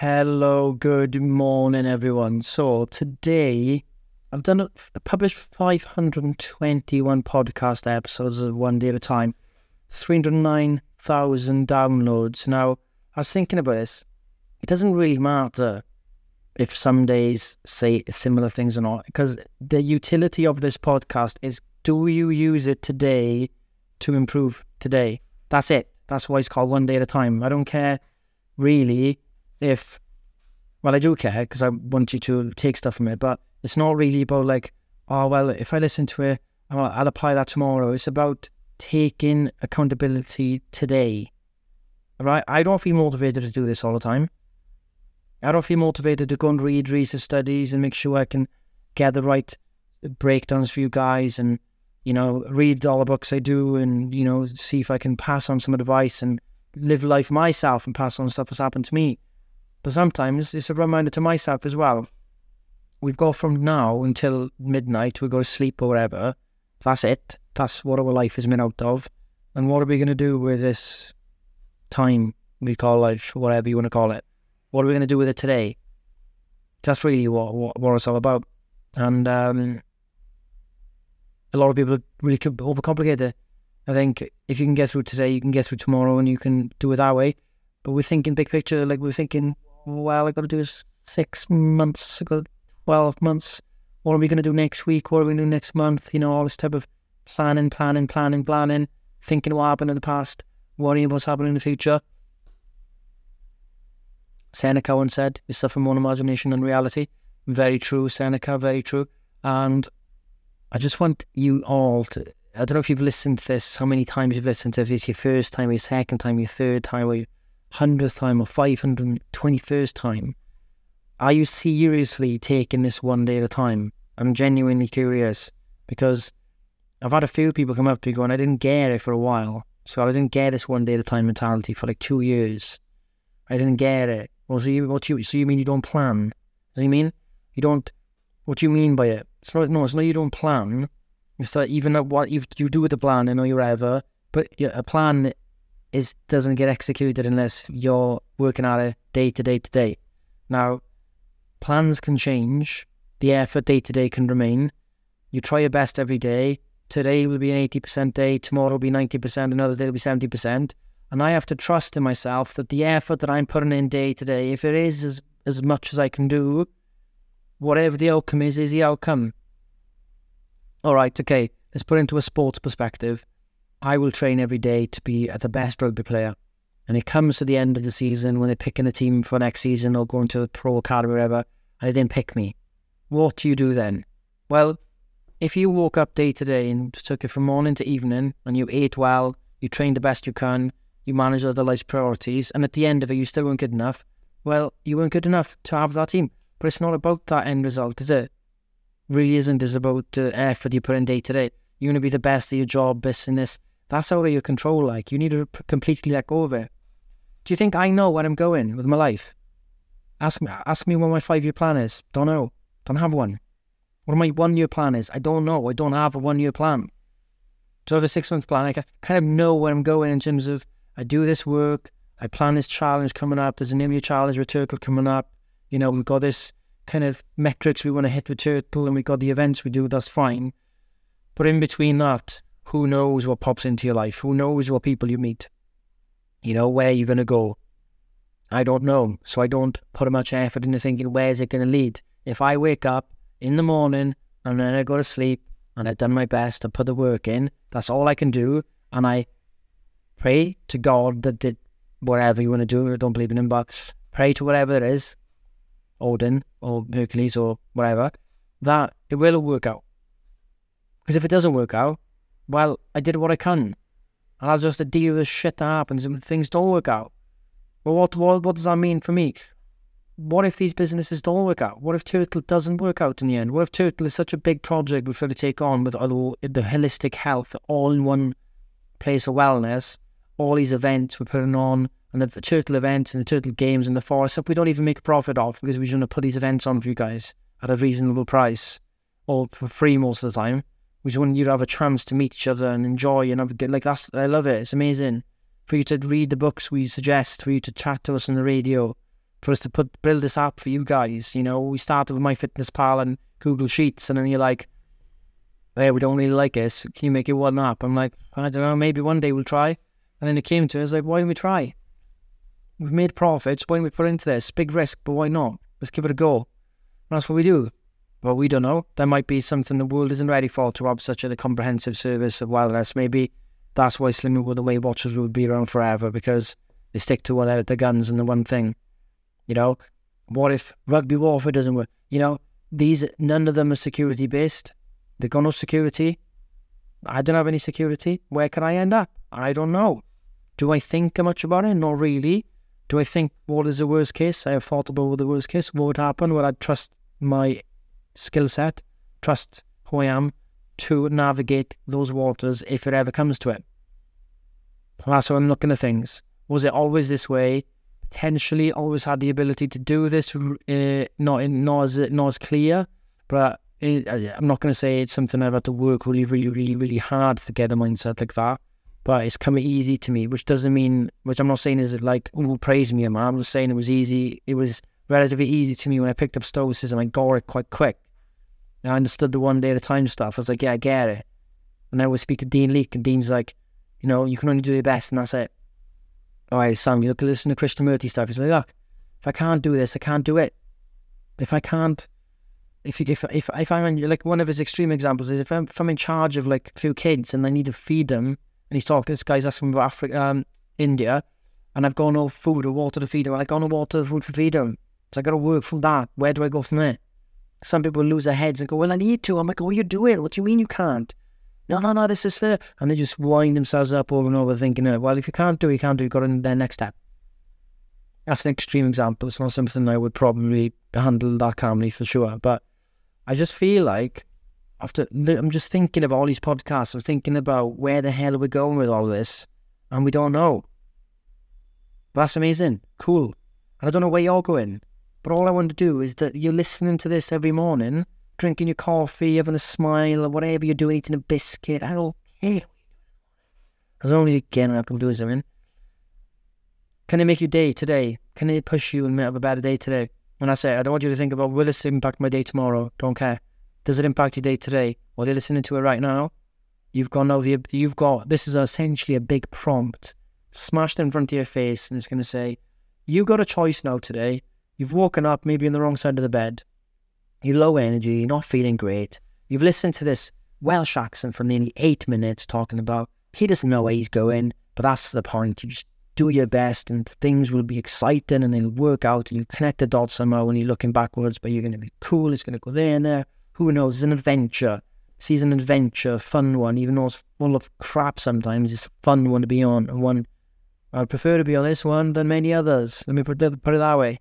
Hello, good morning, everyone. So today I've done a, published 521 podcast episodes of One Day at a Time, 309,000 downloads. Now, I was thinking about this. It doesn't really matter if some days say similar things or not, because the utility of this podcast is do you use it today to improve today? That's it. That's why it's called One Day at a Time. I don't care really if well i do care because i want you to take stuff from it but it's not really about like oh well if i listen to it i'll, I'll apply that tomorrow. It's about taking accountability today. Right? I don't feel motivated to do this all the time. I don't feel motivated to go and read research studies and make sure i can get the right breakdowns for you guys and you know read all the books i do and you know see if i can pass on some advice and live life myself and pass on stuff that's happened to me but sometimes it's a reminder to myself as well. We've got from now until midnight, we go to sleep or whatever. That's it. That's what our life is made out of. And what are we going to do with this time we call life, whatever you want to call it? What are we going to do with it today? That's really what, what, what it's all about. And um, a lot of people really overcomplicate it. I think if you can get through today, you can get through tomorrow and you can do it that way. But we're thinking big picture, like we're thinking well, I got to do six months, I got 12 months. What are we going to do next week? What are we going to do next month? You know, all this type of planning, planning, planning, planning, thinking what happened in the past, worrying what's happening in the future. Seneca once said, you suffer more imagination than reality. Very true, Seneca, very true. And I just want you all to, I don't know if you've listened to this, how many times you've listened to this, if it's your first time, your second time, your third time, or your hundredth time or five hundred twenty first time, are you seriously taking this one day at a time? I'm genuinely curious because I've had a few people come up to me going, I didn't get it for a while. So I didn't get this one day at a time mentality for like two years. I didn't get it. Well, so you, what you, so you mean you don't plan? What do you mean? You don't, what do you mean by it? It's not, no, it's not you don't plan. It's that even what you you do with the plan, I know you're ever, but a plan is doesn't get executed unless you're working at it day to day to day. Now, plans can change, the effort day to day can remain. You try your best every day. Today will be an 80% day, tomorrow will be 90%, another day will be 70%. And I have to trust in myself that the effort that I'm putting in day to day, if it is as, as much as I can do, whatever the outcome is, is the outcome. All right, okay, let's put into a sports perspective. I will train every day to be the best rugby player. And it comes to the end of the season when they're picking a team for next season or going to the pro academy or whatever, and they didn't pick me. What do you do then? Well, if you woke up day to day and took it from morning to evening and you ate well, you trained the best you can, you managed other life's priorities, and at the end of it you still weren't good enough, well, you weren't good enough to have that team. But it's not about that end result, is it? Really isn't. It's about the effort you put in day to day. You want to be the best at your job, business, that's out of your control. Like you need to completely let go of it. Do you think I know where I'm going with my life? Ask me. Ask me what my five year plan is. Don't know. Don't have one. What my one year plan is? I don't know. I don't have a one year plan. Do I have a six month plan? I kind of know where I'm going in terms of I do this work. I plan this challenge coming up. There's an Imia challenge with Turtle coming up. You know, we've got this kind of metrics we want to hit with Turtle, and we've got the events we do. That's fine. But in between that, who knows what pops into your life? Who knows what people you meet? You know, where you're going to go? I don't know. So I don't put much effort into thinking, where's it going to lead? If I wake up in the morning and then I go to sleep and I've done my best to put the work in, that's all I can do. And I pray to God that did whatever you want to do. I don't believe in him, but pray to whatever it is, Odin or Hercules or whatever, that it will work out. Because if it doesn't work out, well, I did what I can. And I'll just deal with the shit that happens and things don't work out. Well, what, what, what does that mean for me? What if these businesses don't work out? What if Turtle doesn't work out in the end? What if Turtle is such a big project we've got to take on with other, the holistic health, all in one place of wellness, all these events we're putting on, and the Turtle events and the Turtle games and the forest stuff we don't even make a profit off because we're going to put these events on for you guys at a reasonable price or for free most of the time. We just want you to have a chance to meet each other and enjoy and have a good like that's I love it. It's amazing for you to read the books we suggest, for you to chat to us on the radio, for us to put build this app for you guys. You know, we started with MyFitnessPal and Google Sheets, and then you're like, "Hey, we don't really like this. Can you make it one app?" I'm like, "I don't know. Maybe one day we'll try." And then it came to us like, "Why don't we try? We've made profits. Why don't we put into this? Big risk, but why not? Let's give it a go." And that's what we do. Well, we don't know. There might be something the world isn't ready for to have such a comprehensive service of wildness. Maybe that's why Slimming the Weight Watchers will be around forever because they stick to whatever the guns and the one thing. You know, what if rugby warfare doesn't work? You know, these none of them are security based. They've got no security. I don't have any security. Where can I end up? I don't know. Do I think much about it? Not really. Do I think what is the worst case? I have thought about the worst case. What would happen? Would I trust my skill set, trust who I am to navigate those waters if it ever comes to it? That's what I'm looking at things. Was it always this way? Potentially, always had the ability to do this. Uh, not in, not as not as clear, but it, I'm not going to say it's something I've had to work really, really, really, really hard to get a mindset like that. But it's come easy to me, which doesn't mean, which I'm not saying is like, oh, praise me, man. I'm just saying it was easy. It was relatively easy to me when I picked up Stoicism. I got it quite quick. I understood the one day at a time stuff. I was like, yeah, I get it. And I would speak to Dean Leake, and Dean's like, you know, you can only do your best, and that's it. All right, Sam, you look at listen to Krishnamurti stuff. He's like, look, if I can't do this, I can't do it. If I can't, if you, if if if I'm in, like one of his extreme examples is if I'm if I'm in charge of like a few kids and I need to feed them, and he's talking, this guy's asking about Africa, um, India, and I've got no food or water to feed them. I've got no water or food to feed them, so I got to work from that. Where do I go from there? Some people lose their heads and go, well, I need to. I'm like, what are you doing? What do you mean you can't? No, no, no, this is fair. And they just wind themselves up over and over thinking, oh, well, if you can't do it, you can't do it, you got to the next step. That's an extreme example. It's not something I would probably handle that calmly for sure. But I just feel like after I'm just thinking about all these podcasts, I'm thinking about where the hell are we going with all this, and we don't know. That's amazing, cool. And I don't know where you're going. But all I want to do is that you're listening to this every morning, drinking your coffee, having a smile, or whatever you're doing, eating a biscuit. I don't care. As long as you're getting up and doing something. Can it make your day today? Can it push you and have a better day today? And I say, I don't want you to think about, will this impact my day tomorrow? Don't care. Does it impact your day today? While you're listening to it right now, you've got now the, you've got, this is essentially a big prompt smashed in front of your face, and it's going to say, you've got a choice now today You've woken up maybe on the wrong side of the bed. You're low energy, you're not feeling great. You've listened to this Welsh accent for nearly eight minutes talking about he doesn't know where he's going, but that's the point. You just do your best and things will be exciting and they'll work out and you connect the dots somehow when you're looking backwards, but you're going to be cool. It's going to go there and there. Who knows? It's an adventure. See, it's an adventure, fun one, even though it's full of crap sometimes. It's a fun one to be on and one I prefer to be on this one than many others. Let me put it that way.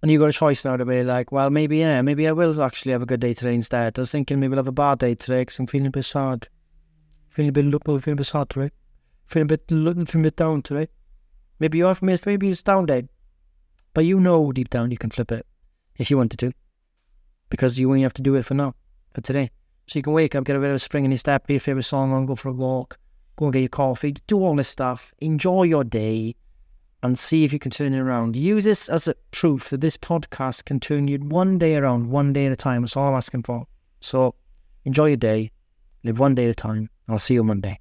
And you got a choice now to be like, well, maybe, yeah, maybe I will actually have a good day today instead. I was thinking maybe I'll have a bad day today because I'm feeling a bit sad. Feeling a bit, look, feeling a bit sad today. Feeling a bit, feeling a bit down today. Maybe you're, maybe it's down day. But you know deep down you can flip it if you wanted to. Because you only have to do it for now, for today. So you can wake up, get a bit of a spring in your step, be your favourite song on, go for a walk, go and get your coffee, do all this stuff, enjoy your day and see if you can turn it around. Use this as a proof that this podcast can turn you one day around, one day at a time. That's all I'm asking for. So enjoy your day, live one day at a time. And I'll see you Monday.